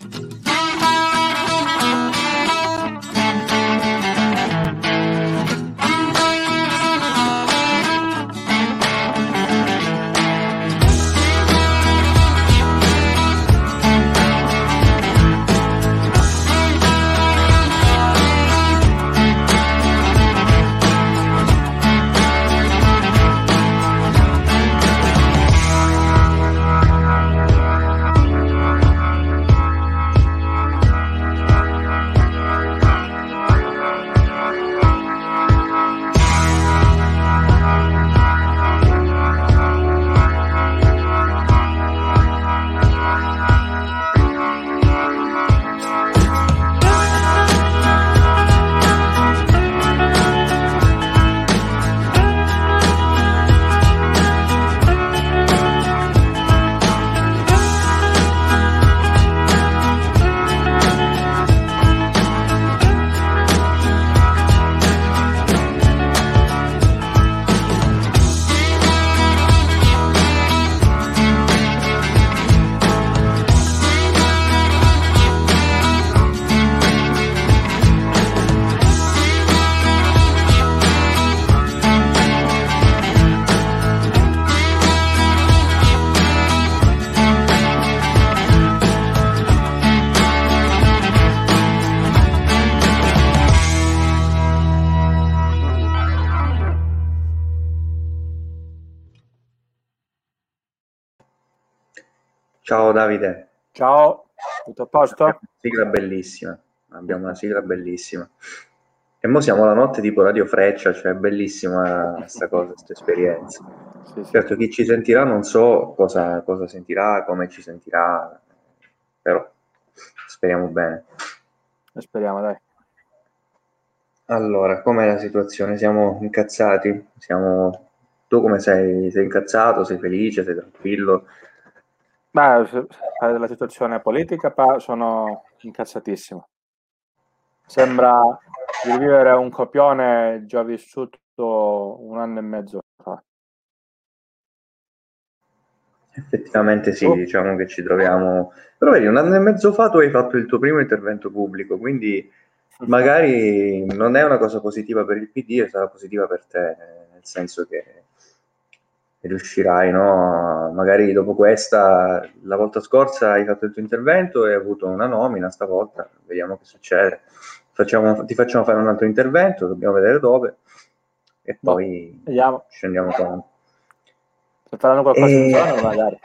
Ciao Davide. Ciao, tutto a posto? Una sigla bellissima, abbiamo una sigla bellissima. E mo siamo la notte tipo Radio Freccia, cioè è bellissima questa cosa, questa esperienza. Sì, sì. Certo, chi ci sentirà non so cosa, cosa sentirà, come ci sentirà, però speriamo bene. Speriamo, dai. Allora, com'è la situazione? Siamo incazzati? Siamo... Tu come sei? Sei incazzato? Sei felice? Sei tranquillo? Beh, della situazione politica, sono incazzatissimo. Sembra di vivere un copione già vissuto un anno e mezzo fa. Effettivamente sì, oh. diciamo che ci troviamo... Però vedi, un anno e mezzo fa tu hai fatto il tuo primo intervento pubblico, quindi magari non è una cosa positiva per il PD, sarà positiva per te, nel senso che riuscirai, no? Magari dopo questa, la volta scorsa hai fatto il tuo intervento e hai avuto una nomina, stavolta vediamo che succede. Facciamo, ti facciamo fare un altro intervento, dobbiamo vedere dove e boh, poi vediamo. ci rendiamo conto. Se faranno qualcosa e... in zona, magari.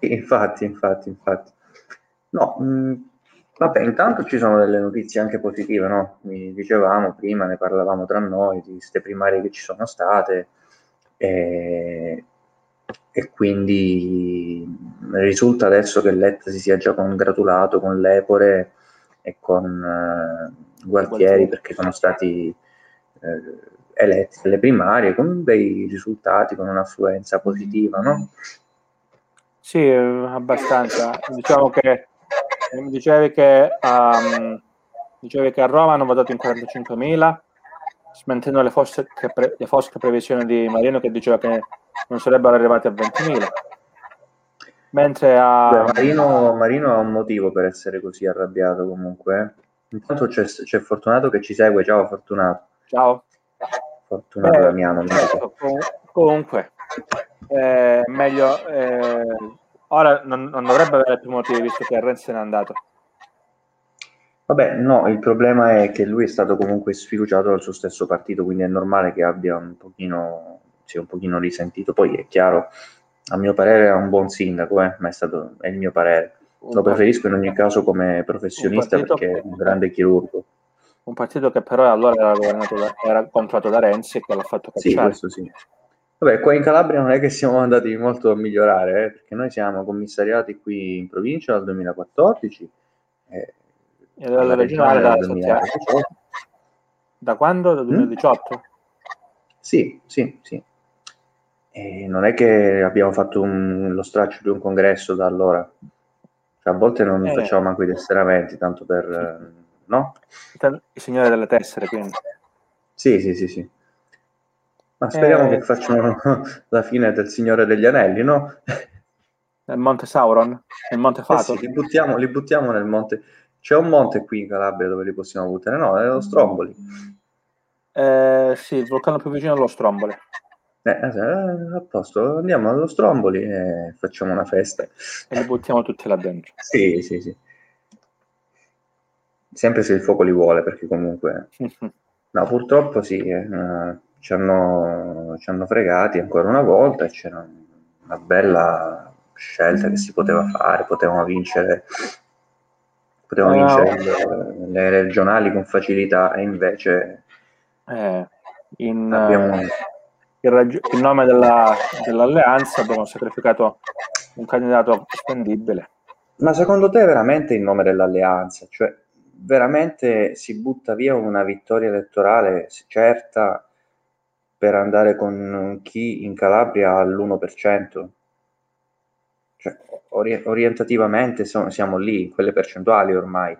Sì, infatti, infatti, infatti. No, mh, mm, vabbè, intanto ci sono delle notizie anche positive, no? Mi dicevamo prima, ne parlavamo tra noi di queste primarie che ci sono state, e, e quindi risulta adesso che Letta si sia già congratulato con l'Epore e con uh, Gualtieri perché sono stati uh, eletti alle primarie con dei risultati, con un'affluenza positiva, no? Sì, abbastanza. Diciamo che dicevi che, um, dicevi che a Roma hanno votato in 45.000 smentendo le fosche, pre, le fosche previsioni di Marino che diceva che non sarebbero arrivati a 20.000. Mentre a... Beh, Marino, Marino, ha un motivo per essere così arrabbiato comunque. Intanto c'è, c'è Fortunato che ci segue. Ciao Fortunato. Ciao. Fortunato eh, Damiano. Ecco, comunque, eh, meglio... Eh, ora non, non, dovrebbe avere più motivi visto che Renzi se n'è andato. Vabbè, no, il problema è che lui è stato comunque sfiduciato dal suo stesso partito, quindi è normale che abbia un pochino, sia un pochino risentito. Poi è chiaro, a mio parere è un buon sindaco, eh, ma è, stato, è il mio parere. Lo preferisco in ogni caso come professionista perché è un grande chirurgo. Un partito che però allora era, da, era controllato da Renzi e che l'ha fatto cacciare. Sì, questo sì. Vabbè, qua in Calabria non è che siamo andati molto a migliorare, eh, perché noi siamo commissariati qui in provincia dal 2014. Eh, e la regionale da, da, da quando? Dal 2018? Mm? Sì, sì, sì. E non è che abbiamo fatto un, lo straccio di un congresso da allora. Cioè, a volte non eh. facciamo manco i tesseramenti, tanto per... no? Il signore delle tessere, quindi. Sì, sì, sì, sì. Ma speriamo eh, che facciano la fine del Signore degli Anelli, no? Nel Monte Sauron? Nel Monte Fato? Eh sì, li, buttiamo, li buttiamo nel monte. C'è un monte qui in Calabria dove li possiamo buttare? No, è lo Stromboli. Eh, sì, il vulcano più vicino è lo Stromboli. Eh, eh, a posto, andiamo allo Stromboli e facciamo una festa. E li buttiamo tutti là dentro. Sì, sì, sì. Sempre se il fuoco li vuole, perché comunque... no, purtroppo sì, eh, ci, hanno, ci hanno fregati ancora una volta e c'era una bella scelta che si poteva fare, potevamo vincere, potevamo vincere le, regionali con facilità e invece eh, in, abbiamo... in, rag- in, nome della, dell'alleanza abbiamo sacrificato un candidato spendibile. Ma secondo te veramente in nome dell'alleanza? Cioè, veramente si butta via una vittoria elettorale certa per andare con chi in Calabria ha l'1%? Cioè, ori- orientativamente siamo, siamo lì, quelle percentuali ormai.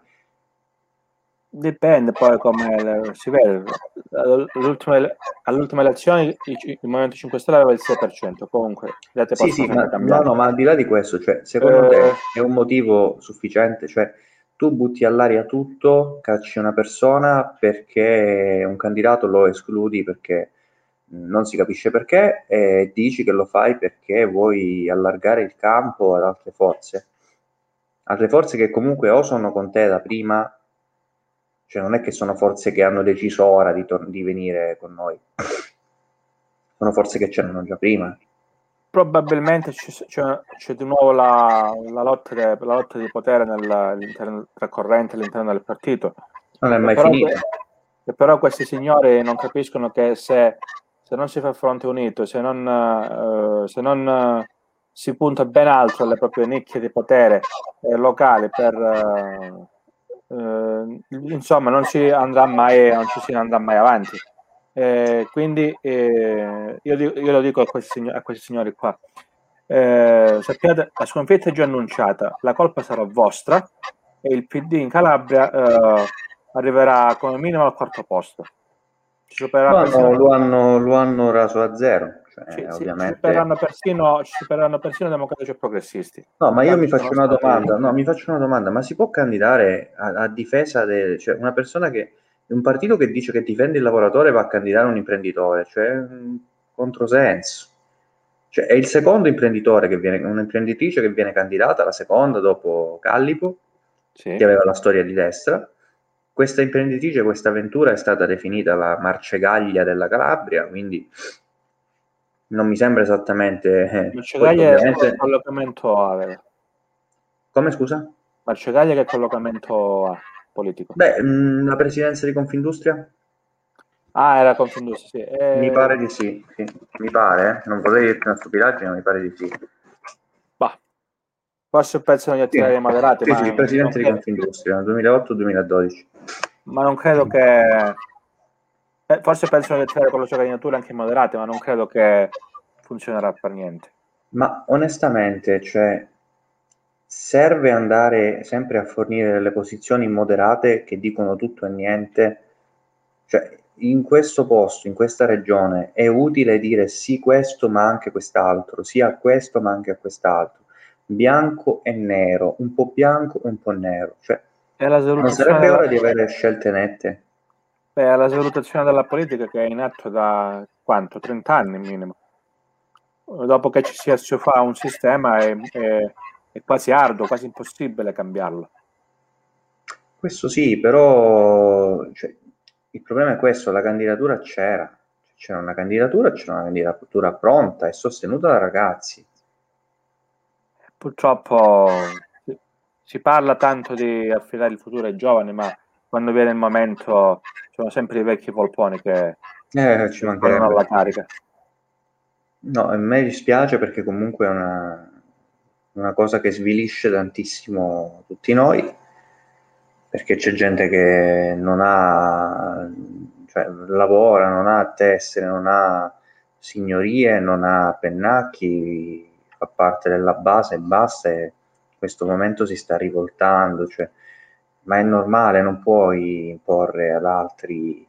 Dipende poi come si vede. All'ultima, all'ultima elezione il, Movimento 5 Stelle aveva il 6%, comunque le sì, sì, ma, no, no, ma al di là di questo, cioè, secondo eh, te è un motivo sufficiente? Cioè, tu butti all'aria tutto, cacci una persona perché un candidato lo escludi perché non si capisce perché e dici che lo fai perché vuoi allargare il campo ad altre forze. Altre forze che comunque o sono con te da prima, cioè non è che sono forze che hanno deciso ora di, tor- di venire con noi, sono forze che c'erano già prima. Probabilmente c'è, c'è, c'è di nuovo la, la, lotta de, la, lotta di potere nel, tra corrente all'interno del partito. Non è mai finita. Però questi signori non capiscono che se se non si fa fronte unito, se non, uh, se non uh, si punta ben alto alle proprie nicchie di potere eh, locali per uh, insomma non si andrà mai non ci si andrà mai avanti. Eh, quindi eh, io, io, lo dico a questi, signori, a questi signori qua. Eh, sappiate la sconfitta è già annunciata la colpa sarà vostra e il PD in Calabria arriverà come minimo al quarto posto no, no, lo, hanno, lo, hanno, raso a zero. Cioè, sì, ovviamente... ci, supereranno persino, ci supereranno persino democratici e progressisti. No, ma io mi faccio una domanda, no, mi faccio una domanda, ma si può candidare a, a difesa del... Cioè, una persona che... Un partito che dice che difende il lavoratore va a candidare un imprenditore, cioè un controsenso. Cioè, è il secondo imprenditore che viene, un'imprenditrice che viene candidata, la seconda dopo Callipo, sì. che aveva la storia di destra, questa imprenditrice, questa avventura è stata definita la Marcegaglia della Calabria, quindi non mi sembra esattamente... Eh, Marcegaglia ovviamente... che collocamento ha? Come scusa? Marcegaglia che collocamento ha politico? Beh, mh, mm, la presidenza di Confindustria? Ah, era Confindustria, sì. E... Mi pare di sì, sì. mi pare, eh. non vorrei dirti una stupidaggine, ma mi pare di sì. Forse pensano di attirare sì. moderati. Sì, ma sì, presidente di Confindustria, 2008-2012 ma non credo che... Eh, forse pensano di tirare con le sue candidature anche moderate, ma non credo che funzionerà per niente. Ma onestamente, cioè, serve andare sempre a fornire delle posizioni moderate che dicono tutto e niente? Cioè, in questo posto, in questa regione, è utile dire sì questo ma anche quest'altro, sì a questo ma anche a quest'altro, bianco e nero, un po' bianco e un po' nero. Cioè, non sarebbe ora di avere scelte nette? Beh, è la svalutazione della politica che è in atto da quanto? 30 anni minimo. Dopo che ci si fa un sistema è, è, è quasi arduo, quasi impossibile cambiarlo. Questo sì, però cioè, il problema è questo, la candidatura c'era, c'era una candidatura, c'era una candidatura pronta e sostenuta da ragazzi. Purtroppo si parla tanto di affidare il futuro ai giovani, ma quando viene il momento sono sempre i vecchi polponi che eh, ci alla carica. No, a me dispiace perché comunque è una, una cosa che svilisce tantissimo tutti noi, perché c'è gente che non ha, cioè, lavora, non ha tessere, non ha signorie, non ha pennacchi, fa parte della base e basta. E questo momento si sta rivoltando, cioè, ma è normale, non puoi imporre ad altri,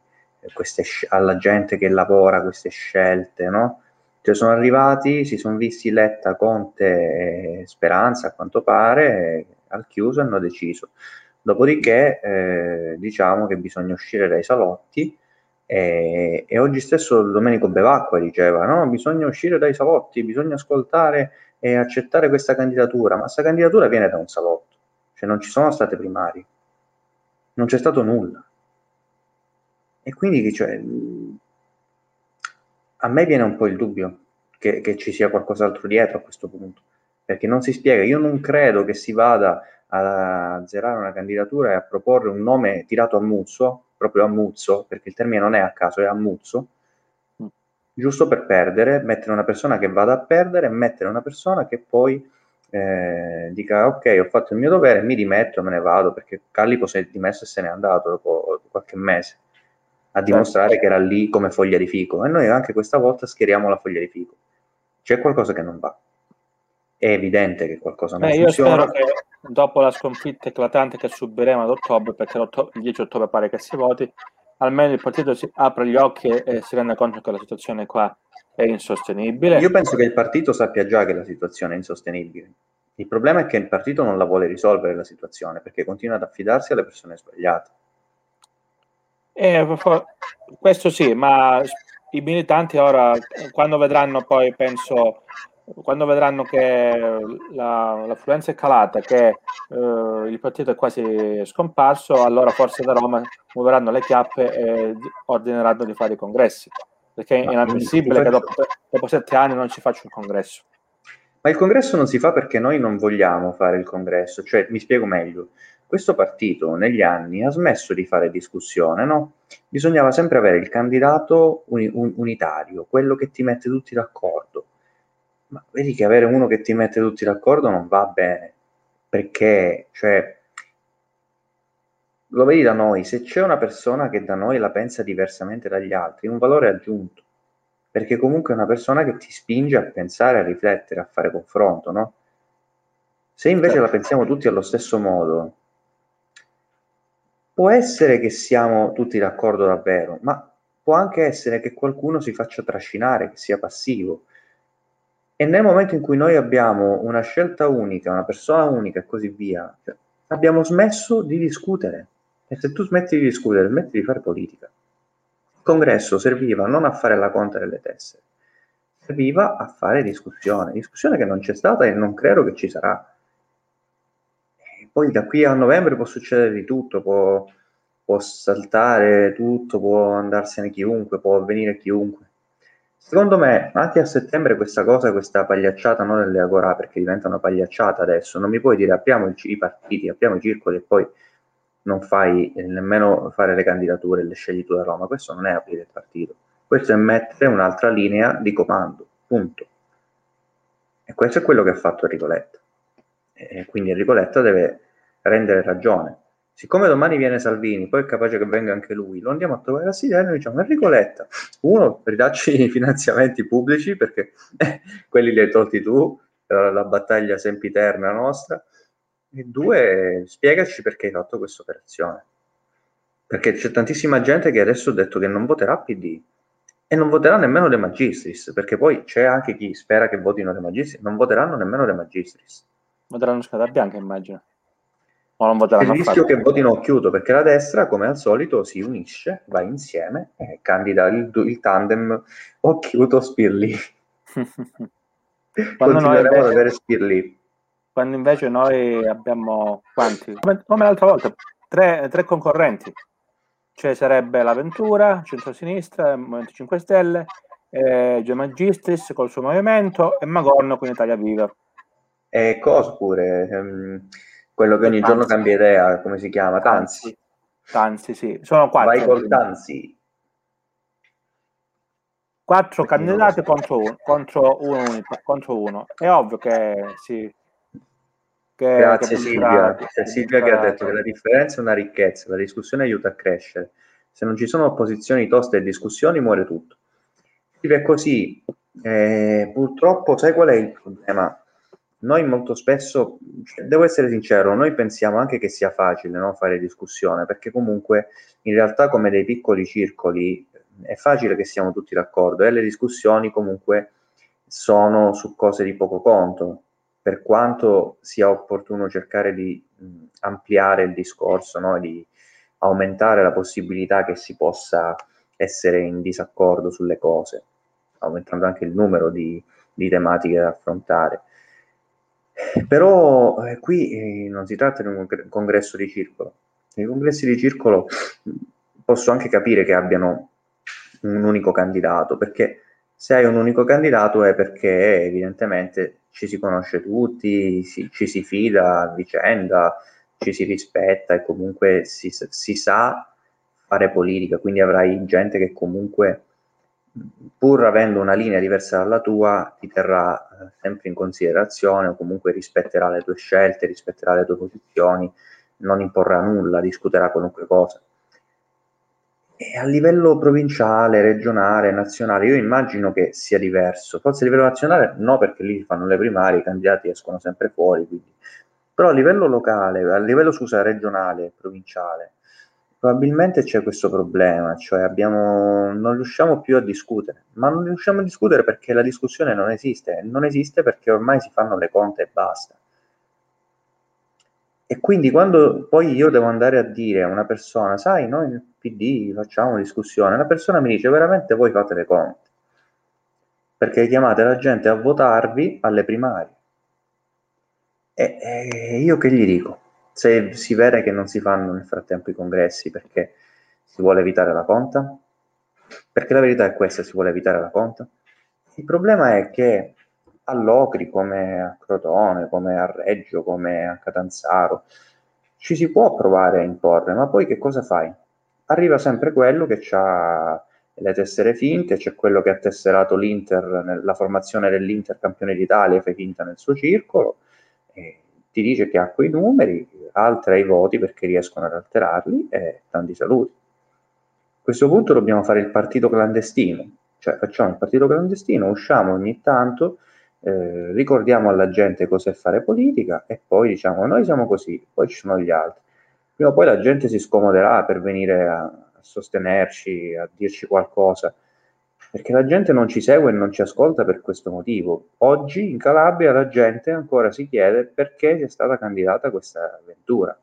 queste, alla gente che lavora queste scelte, no? Cioè sono arrivati, si sono visti Letta, Conte e Speranza a quanto pare, al chiuso hanno deciso. Dopodiché eh, diciamo che bisogna uscire dai salotti e, e, oggi stesso Domenico Bevacqua diceva no, bisogna uscire dai salotti, bisogna ascoltare e accettare questa candidatura, ma questa candidatura viene da un salotto, cioè non ci sono state primarie, non c'è stato nulla. E quindi cioè, a me viene un po' il dubbio che, che ci sia qualcos'altro dietro a questo punto, perché non si spiega, io non credo che si vada a azzerare una candidatura e a proporre un nome tirato a muzzo, proprio a muzzo, perché il termine non è a caso, è a muzzo, mm. giusto per perdere, mettere una persona che vada a perdere mettere una persona che poi eh, dica ok, ho fatto il mio dovere, mi dimetto, me ne vado, perché Callipo si è dimesso e se n'è andato dopo qualche mese a dimostrare certo. che era lì come foglia di fico e noi anche questa volta schieriamo la foglia di fico. C'è qualcosa che non va. È evidente che qualcosa non Beh, funziona. Io spero che dopo la sconfitta eclatante che subiremo ad ottobre, perché il 10 ottobre pare che si voti, almeno il partito si apre gli occhi e si rende conto che la situazione qua è insostenibile. Io penso che il partito sappia già che la situazione è insostenibile. Il problema è che il partito non la vuole risolvere la situazione perché continua ad affidarsi alle persone sbagliate. Eh, questo sì, ma i militanti ora, quando vedranno poi, penso, quando vedranno che la, l'affluenza è calata, che eh, il partito è quasi scomparso, allora forse da Roma muoveranno le chiappe e ordineranno di fare i congressi, perché è inammissibile che dopo, dopo sette anni non si faccia un congresso. Ma il congresso non si fa perché noi non vogliamo fare il congresso, cioè mi spiego meglio questo partito negli anni ha smesso di fare discussione, no? Bisognava sempre avere il candidato uni- un- unitario, quello che ti mette tutti d'accordo. Ma vedi che avere uno che ti mette tutti d'accordo non va bene, perché, cioè, lo vedi da noi, se c'è una persona che da noi la pensa diversamente dagli altri, è un valore aggiunto, perché comunque è una persona che ti spinge a pensare, a riflettere, a fare confronto, no? Se invece certo. la pensiamo tutti allo stesso modo, può essere che siamo tutti d'accordo davvero, ma può anche essere che qualcuno si faccia trascinare, che sia passivo. E nel momento in cui noi abbiamo una scelta unica, una persona unica e così via, cioè, abbiamo smesso di discutere. E se tu smetti di discutere, smetti di fare politica. Il congresso serviva non a fare la conta delle tessere, serviva a fare discussione. Discussione che non c'è stata e non credo che ci sarà poi da qui a novembre può succedere di tutto, può, può saltare tutto, può andarsene chiunque, può avvenire chiunque. Secondo me, anche a settembre questa cosa, questa pagliacciata non nelle agora, perché diventa una pagliacciata adesso, non mi puoi dire apriamo il, i partiti, apriamo i circoli e poi non fai eh, nemmeno fare le candidature, le scegli tu da Roma, questo non è aprire il partito, questo è mettere un'altra linea di comando, punto. E questo è quello che ha fatto Enrico Letta e quindi Enrico Letta deve rendere ragione. Siccome domani viene Salvini, poi è capace che venga anche lui, lo andiamo a trovare a Siderno e diciamo Enrico Letta, uno, per i finanziamenti pubblici, perché eh, quelli li hai tolti tu, la, la battaglia sempiterna nostra, e due, spiegaci perché hai fatto questa operazione. Perché c'è tantissima gente che adesso ha detto che non voterà PD e non voterà nemmeno De Magistris, perché poi c'è anche chi spera che votino De Magistris, non voteranno nemmeno De Magistris. Voteranno scheda bianca, immagino. O non voteranno Il rischio che votino occhiuto, perché la destra, come al solito, si unisce, va insieme e candida il, il tandem occhiuto-spirli. Continueremo invece, ad avere spirli. Quando invece noi abbiamo quanti? Come, come l'altra volta, tre, tre concorrenti. Cioè sarebbe l'Aventura, Centro-Sinistra, Movimento 5 Stelle, eh, Gio Magistris col suo movimento e Magorno con Italia Viva. E cosa pure? Ehm, quello che ogni Tanzi. giorno cambia idea, come si chiama? Tanzi. Tanzi, sì. Sono quattro. Vai col Tanzi. Quattro Perché candidati contro uno, contro uno, contro uno. È ovvio che sì. Che, Grazie che Silvia. C'è Silvia che ha detto che la differenza è una ricchezza, la discussione aiuta a crescere. Se non ci sono opposizioni toste e discussioni, muore tutto. È così. Eh, purtroppo, sai qual è il problema? Noi molto spesso, cioè, devo essere sincero, noi pensiamo anche che sia facile no, fare discussione, perché comunque in realtà come dei piccoli circoli è facile che siamo tutti d'accordo e le discussioni comunque sono su cose di poco conto, per quanto sia opportuno cercare di mh, ampliare il discorso, no? di aumentare la possibilità che si possa essere in disaccordo sulle cose, aumentando anche il numero di, di tematiche da affrontare. Però eh, qui eh, non si tratta di un congresso di circolo. I congressi di circolo posso anche capire che abbiano un unico candidato, perché se hai un unico candidato è perché evidentemente ci si conosce tutti, si, ci si fida a vicenda, ci si rispetta e comunque si, si sa fare politica, quindi avrai gente che comunque pur avendo una linea diversa dalla tua, ti terrà eh, sempre in considerazione o comunque rispetterà le tue scelte, rispetterà le tue posizioni, non imporrà nulla, discuterà qualunque cosa. E a livello provinciale, regionale, nazionale, io immagino che sia diverso. Forse a livello nazionale no, perché lì fanno le primarie, i candidati escono sempre fuori. Quindi. Però a livello locale, a livello scusa, regionale, provinciale, probabilmente c'è questo problema, cioè abbiamo, non riusciamo più a discutere, ma non riusciamo a discutere perché la discussione non esiste, non esiste perché ormai si fanno le conte e basta. E quindi quando poi io devo andare a dire a una persona, sai, noi nel PD facciamo discussione, la persona mi dice veramente voi fate le conte, perché chiamate la gente a votarvi alle primarie. E, e io che gli dico? Se si vede che non si fanno nel frattempo i congressi perché si vuole evitare la conta? Perché la verità è questa, si vuole evitare la conta? Il problema è che all'Ocri, come a Crotone, come a Reggio, come a Catanzaro. Ci si può provare a imporre, ma poi che cosa fai? Arriva sempre quello che ha le tessere finte, c'è quello che ha tesserato l'Inter, la formazione dell'Inter campione d'Italia e fa finta nel suo circolo, ti dice che ha quei numeri, altera i voti perché riescono ad alterarli e tanti saluti. A questo punto dobbiamo fare il partito clandestino, cioè facciamo il partito clandestino, usciamo ogni tanto, eh, ricordiamo alla gente cos'è fare politica e poi diciamo noi siamo così, poi ci sono gli altri. Prima o poi la gente si scomoderà per venire a, a sostenerci, a dirci qualcosa, perché la gente non ci segue e non ci ascolta per questo motivo. Oggi in Calabria la gente ancora si chiede perché sia stata candidata questa avventura.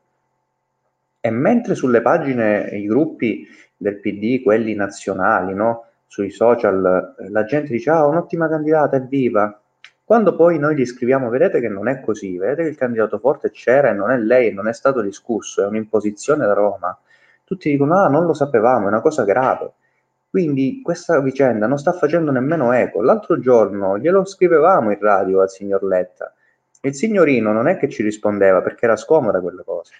E mentre sulle pagine, i gruppi del PD, quelli nazionali, no? sui social, la gente dice ah un'ottima candidata, evviva, quando poi noi gli scriviamo, vedete che non è così, vedete che il candidato forte c'era e non è lei, non è stato discusso, è un'imposizione da Roma, tutti dicono, ah, non lo sapevamo, è una cosa grave. Quindi questa vicenda non sta facendo nemmeno eco. L'altro giorno glielo scrivevamo in radio al signor Letta. Il signorino non è che ci rispondeva perché era scomoda quella cosa.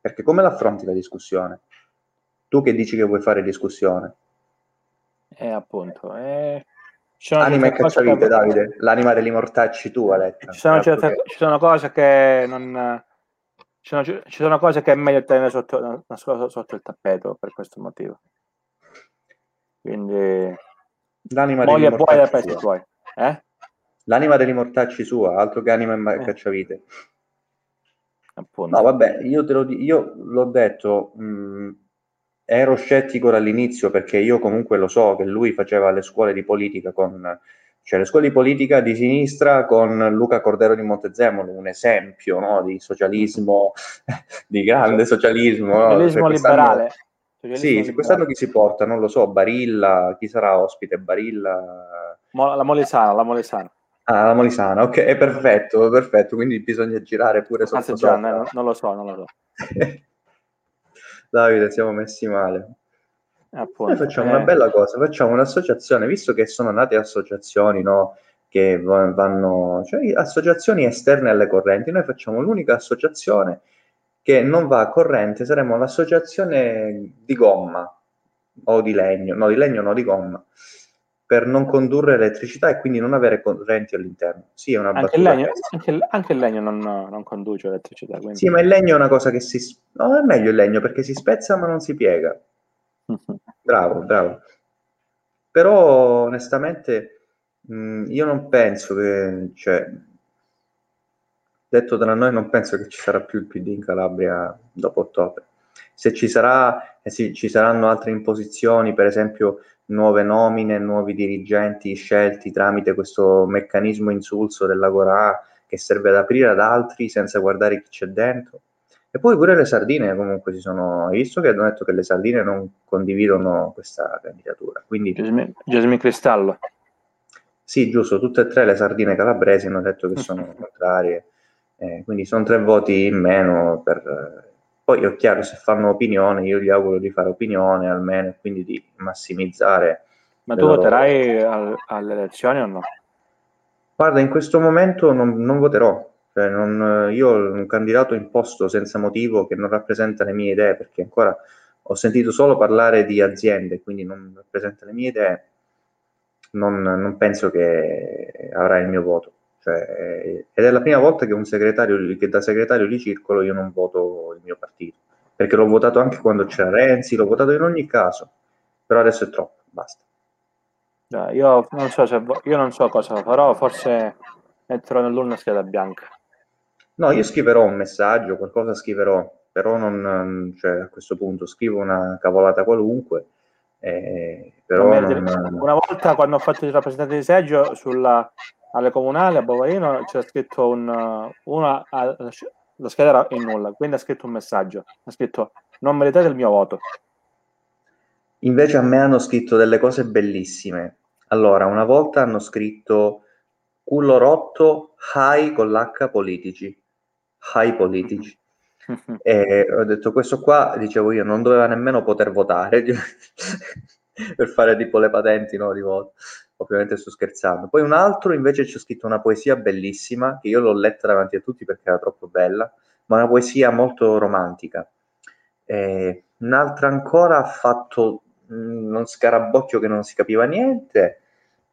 Perché come l'affronti la discussione? Tu che dici che vuoi fare discussione? Eh, appunto, eh, Anima e cacciavite, che... Davide, l'anima degli mortacci tua, Letta. Ci sono, certe, che... ci sono cose che non... Ci sono, ci sono, cose che è meglio tenere sotto, sotto, il tappeto per questo motivo. Quindi... L'anima degli mortacci tuoi. Eh? L'anima degli mortacci sua, altro che anima e eh. cacciavite. Appunto. No, vabbè, io te lo io l'ho detto, mh, ero scettico dall'inizio perché io comunque lo so che lui faceva le scuole di politica con cioè le scuole di politica di sinistra con Luca Cordero di Montezemolo, un esempio no, di socialismo, di grande socialismo. Socialismo no? cioè, liberale. Socialismo sì, quest'anno chi si porta? Non lo so, Barilla, chi sarà ospite? Barilla... la Molesana, la Molesana. Ah, la Molisana, ok, è perfetto, perfetto, quindi bisogna girare pure sotto Gian, eh, non lo so, non lo so. Davide, siamo messi male. Appunto, Noi facciamo eh... una bella cosa, facciamo un'associazione, visto che sono nate associazioni, no? Che vanno, cioè associazioni esterne alle correnti, noi facciamo l'unica associazione che non va a corrente, saremo l'associazione di gomma o di legno, no di legno no di gomma, per non condurre elettricità e quindi non avere correnti all'interno. Sì, è una anche, il legno, anche, anche il legno, non, non conduce elettricità. Quindi... Sì, ma il legno è una cosa che si... No, è meglio il legno perché si spezza ma non si piega. bravo, bravo. Però onestamente mh, io non penso che... Cioè, detto tra noi, non penso che ci sarà più il PD in Calabria dopo ottobre. Se ci, sarà, eh sì, ci saranno altre imposizioni, per esempio nuove nomine, nuovi dirigenti scelti tramite questo meccanismo insulso dell'Agora che serve ad aprire ad altri senza guardare chi c'è dentro. E poi pure le sardine comunque si sono, visto che hanno detto che le sardine non condividono questa candidatura. Quindi... Gesmi Cristallo. Sì, giusto, tutte e tre le sardine calabresi hanno detto che sono contrarie, eh, quindi sono tre voti in meno per... Poi è chiaro, se fanno opinione, io gli auguro di fare opinione almeno, e quindi di massimizzare... Ma tu voterai al, alle elezioni o no? Guarda, in questo momento non, non voterò, cioè non, io ho un candidato imposto senza motivo che non rappresenta le mie idee, perché ancora ho sentito solo parlare di aziende, quindi non rappresenta le mie idee, non, non penso che avrà il mio voto. Cioè, ed è la prima volta che, un segretario, che da segretario di circolo io non voto il mio partito, perché l'ho votato anche quando c'era Renzi, l'ho votato in ogni caso, però adesso è troppo, basta. Io non so, se, io non so cosa farò, forse metterò nell'urna scheda bianca. No, io scriverò un messaggio, qualcosa scriverò, però non, cioè, a questo punto scrivo una cavolata qualunque. Eh, però non... Una volta quando ho fatto il rappresentante di seggio sulla, alle comunali a Bovarino c'era scritto un, una, la scheda era in nulla, quindi ha scritto un messaggio, ha scritto non meritate il mio voto. Invece a me hanno scritto delle cose bellissime. Allora, una volta hanno scritto culo rotto, high con l'H politici, high politici. e ho detto questo qua, dicevo io, non doveva nemmeno poter votare per fare tipo le patenti no, di voto. Ovviamente sto scherzando. Poi un altro invece ci ho scritto una poesia bellissima, che io l'ho letta davanti a tutti perché era troppo bella, ma una poesia molto romantica. E un'altra ancora ha fatto mm, uno scarabocchio che non si capiva niente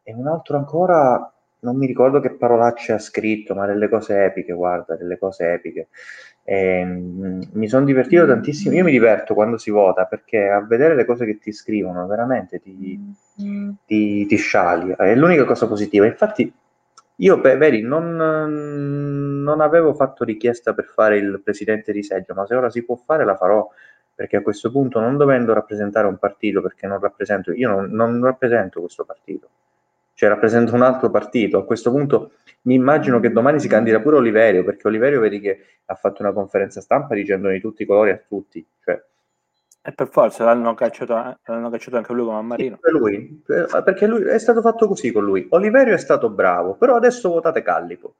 e un altro ancora, non mi ricordo che parolacce ha scritto, ma delle cose epiche, guarda, delle cose epiche. E, mh, mi sono divertito tantissimo, io mi diverto quando si vota perché a vedere le cose che ti scrivono veramente ti, ti, ti sciali, è l'unica cosa positiva. Infatti io, beh, vedi, non, non, avevo fatto richiesta per fare il presidente di seggio, ma se ora si può fare la farò, perché a questo punto non dovendo rappresentare un partito, perché non rappresento, io non, non rappresento questo partito, cioè rappresenta un altro partito. A questo punto mi immagino che domani si candida pure Oliverio, perché Oliverio vedi che ha fatto una conferenza stampa dicendo di tutti i colori a tutti. Cioè, e per forza l'hanno cacciato, l'hanno cacciato anche lui come Marino. Sì, lui, perché lui, è stato fatto così con lui. Oliverio è stato bravo, però adesso votate Callipo.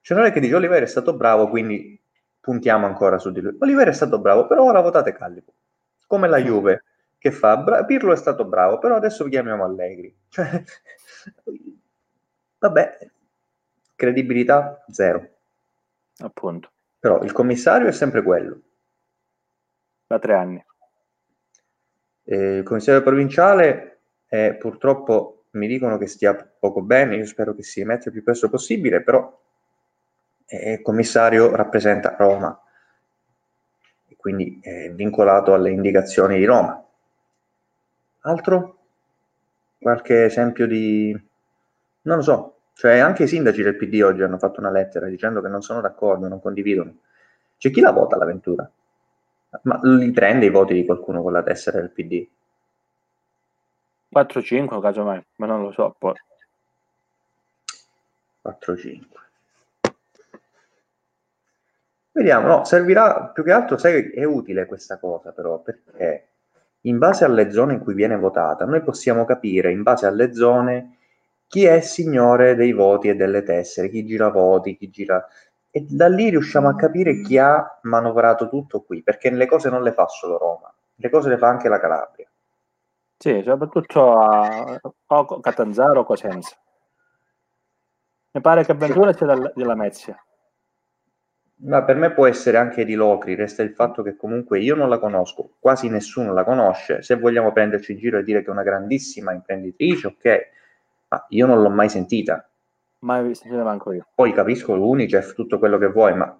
Cioè non è che dice Oliverio è stato bravo, quindi puntiamo ancora su di lui. Oliverio è stato bravo, però ora votate Callipo. Come la Juve che fa, Pirlo è stato bravo, però adesso chiamiamo Allegri. Cioè, vabbè, credibilità zero. Appunto. Però il commissario è sempre quello. Da tre anni. Eh, il commissario provinciale eh, purtroppo mi dicono che stia poco bene, io spero che si emetta il più presto possibile, però eh, il commissario rappresenta Roma e quindi è vincolato alle indicazioni di Roma. Altro? Qualche esempio di... non lo so, cioè anche i sindaci del PD oggi hanno fatto una lettera dicendo che non sono d'accordo, non condividono. C'è chi la vota l'avventura, ma li prende i voti di qualcuno con la tessera del PD? 4-5 casomai, ma non lo so poi. 4-5. Vediamo, no, servirà più che altro, sai, è utile questa cosa però, perché in base alle zone in cui viene votata, noi possiamo capire in base alle zone chi è signore dei voti e delle tessere, chi gira voti, chi gira... E da lì riusciamo a capire chi ha manovrato tutto qui, perché le cose non le fa solo Roma, le cose le fa anche la Calabria. Sì, soprattutto a o Catanzaro o Cosenza. Mi pare che Ventura sia della Mezia. Ma per me può essere anche di Locri, resta il fatto che comunque io non la conosco, quasi nessuno la conosce. Se vogliamo prenderci in giro e dire che è una grandissima imprenditrice, ok, ma io non l'ho mai sentita. Mai sentita manco io. Poi capisco l'Unicef, tutto quello che vuoi, ma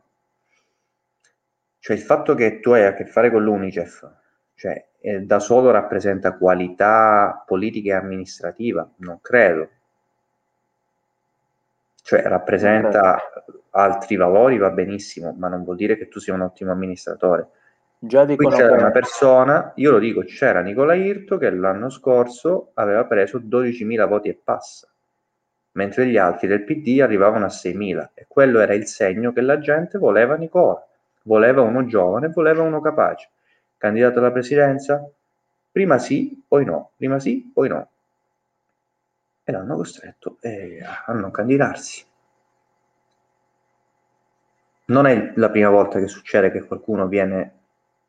cioè il fatto che tu hai a che fare con l'Unicef, cioè eh, da solo rappresenta qualità politica e amministrativa, non credo. Cioè rappresenta altri valori va benissimo, ma non vuol dire che tu sia un ottimo amministratore. Già Qui dicono c'era una persona, io lo dico, c'era Nicola Irto che l'anno scorso aveva preso 12.000 voti e passa, mentre gli altri del PD arrivavano a 6.000 e quello era il segno che la gente voleva Nicola, voleva uno giovane, voleva uno capace. Candidato alla presidenza? Prima sì, poi no, prima sì, poi no. L'hanno costretto eh, a non candidarsi. Non è la prima volta che succede che qualcuno viene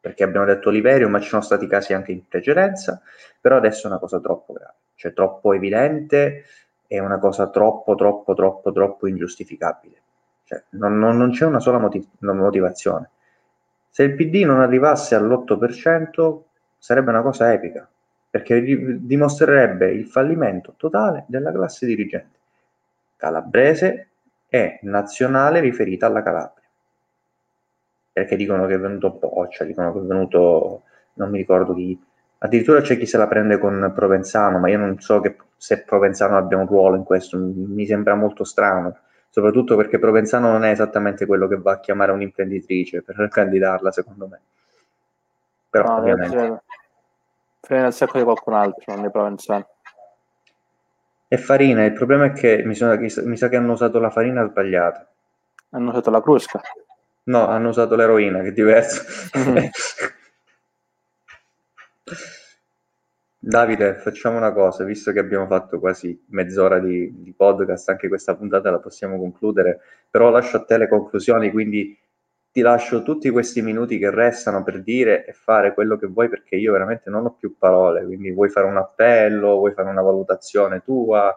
perché abbiamo detto Oliverio, ma ci sono stati casi anche in precedenza, però adesso è una cosa troppo grave, cioè troppo evidente, è una cosa troppo, troppo, troppo, troppo ingiustificabile. Cioè, non, non, non, c'è una sola motiv- motivazione. Se il PD non arrivasse all'8% sarebbe una cosa epica, perché dimostrerebbe il fallimento totale della classe dirigente. Calabrese e nazionale riferita alla Calabria. Perché dicono che è venuto Boccia, dicono che è venuto, non mi ricordo chi, addirittura c'è chi se la prende con Provenzano, ma io non so che, se Provenzano abbia un ruolo in questo, mi sembra molto strano, soprattutto perché Provenzano non è esattamente quello che va a chiamare un'imprenditrice per candidarla, secondo me. Però no, ovviamente... Frena il sacco di qualcun altro, non di Provenzano. E farina, il problema è che mi, sono, mi sa che hanno usato la farina sbagliata. Hanno usato la crusca. No, hanno usato l'eroina, che è diverso. Mm. Davide, facciamo una cosa, visto che abbiamo fatto quasi mezz'ora di, di, podcast, anche questa puntata la possiamo concludere, però lascio a te le conclusioni, quindi ti lascio tutti questi minuti che restano per dire e fare quello che vuoi, perché io veramente non ho più parole, quindi vuoi fare un appello, vuoi fare una valutazione tua,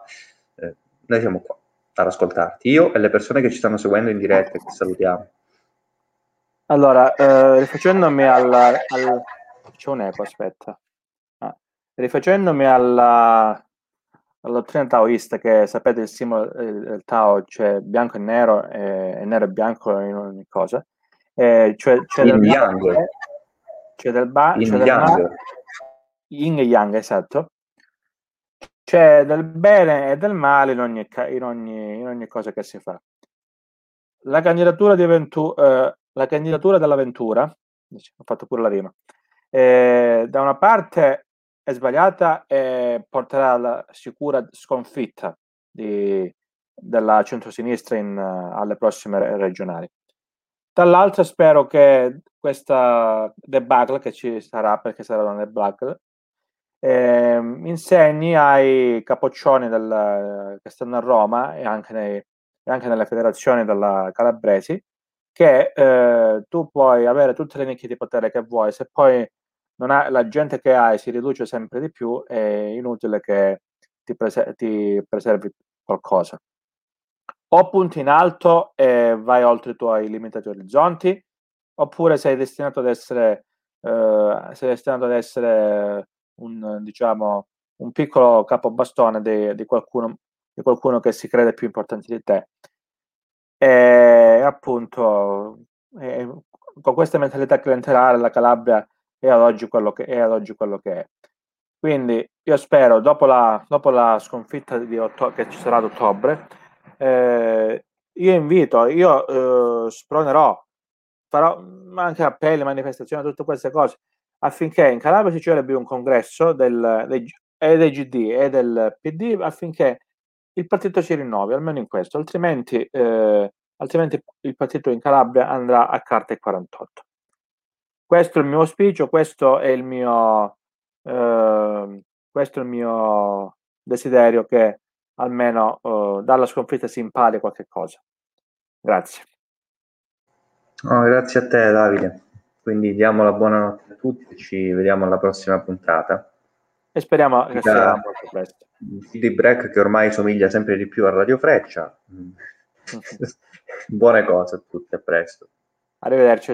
eh, noi siamo qua ad ascoltarti, io e le persone che ci stanno seguendo in diretta, che salutiamo. Allora, eh, rifacendomi alla, al... C'è un eco, aspetta. Ah. Rifacendomi alla, alla dottrina taoista, che sapete il simbolo del Tao, c'è bianco e nero, e, e nero e bianco in ogni cosa. Eh, cioè, c'è del yang. C'è del ba, in c'è del yang. Ma, yin e yang, esatto. C'è del bene e del male in ogni, in ogni, in ogni cosa che si fa. La candidatura di Ventura, eh, la candidatura dell'avventura, ho fatto pure la rima, eh, da una parte è sbagliata e porterà alla sicura sconfitta di, della centrosinistra in, alle prossime regionali. Dall'altra spero che questa debacle che ci sarà, perché sarà una debacle, eh, insegni ai capoccioni del, che stanno a Roma e anche, nei, e anche nelle federazioni della Calabresi che eh, tu puoi avere tutte le nicchie di potere che vuoi, se poi ha, la gente che hai si riduce sempre di più, è inutile che ti, prese- ti preservi qualcosa. O punti in alto e vai oltre i tuoi limitati orizzonti, oppure sei destinato ad essere, eh, sei destinato ad essere un, diciamo, un piccolo capobastone di, di, qualcuno, di qualcuno che si crede più importante di te. E appunto, eh, con questa mentalità clientelare la Calabria è ad oggi quello che è. Oggi quello che è. Quindi io spero, dopo la, dopo la sconfitta otto- che ci sarà ad ottobre, eh, io invito, io eh, spronerò, farò anche appelli, manifestazioni, tutte queste cose, affinché in Calabria si celebri un congresso del, dei, e del GD e del PD affinché il partito si rinnovi, almeno in questo, altrimenti, eh, altrimenti il partito in Calabria andrà a carte 48. Questo è il mio auspicio, questo è il mio, eh, questo è il mio desiderio che almeno eh, dalla sconfitta si impari qualche cosa. Grazie. Oh, grazie a te Davide. Quindi diamo la buonanotte a tutti ci vediamo alla prossima puntata. E speriamo che sia molto presto. Di break che ormai somiglia sempre di più a Radio Freccia. Buone cose a tutti, a presto. Arrivederci.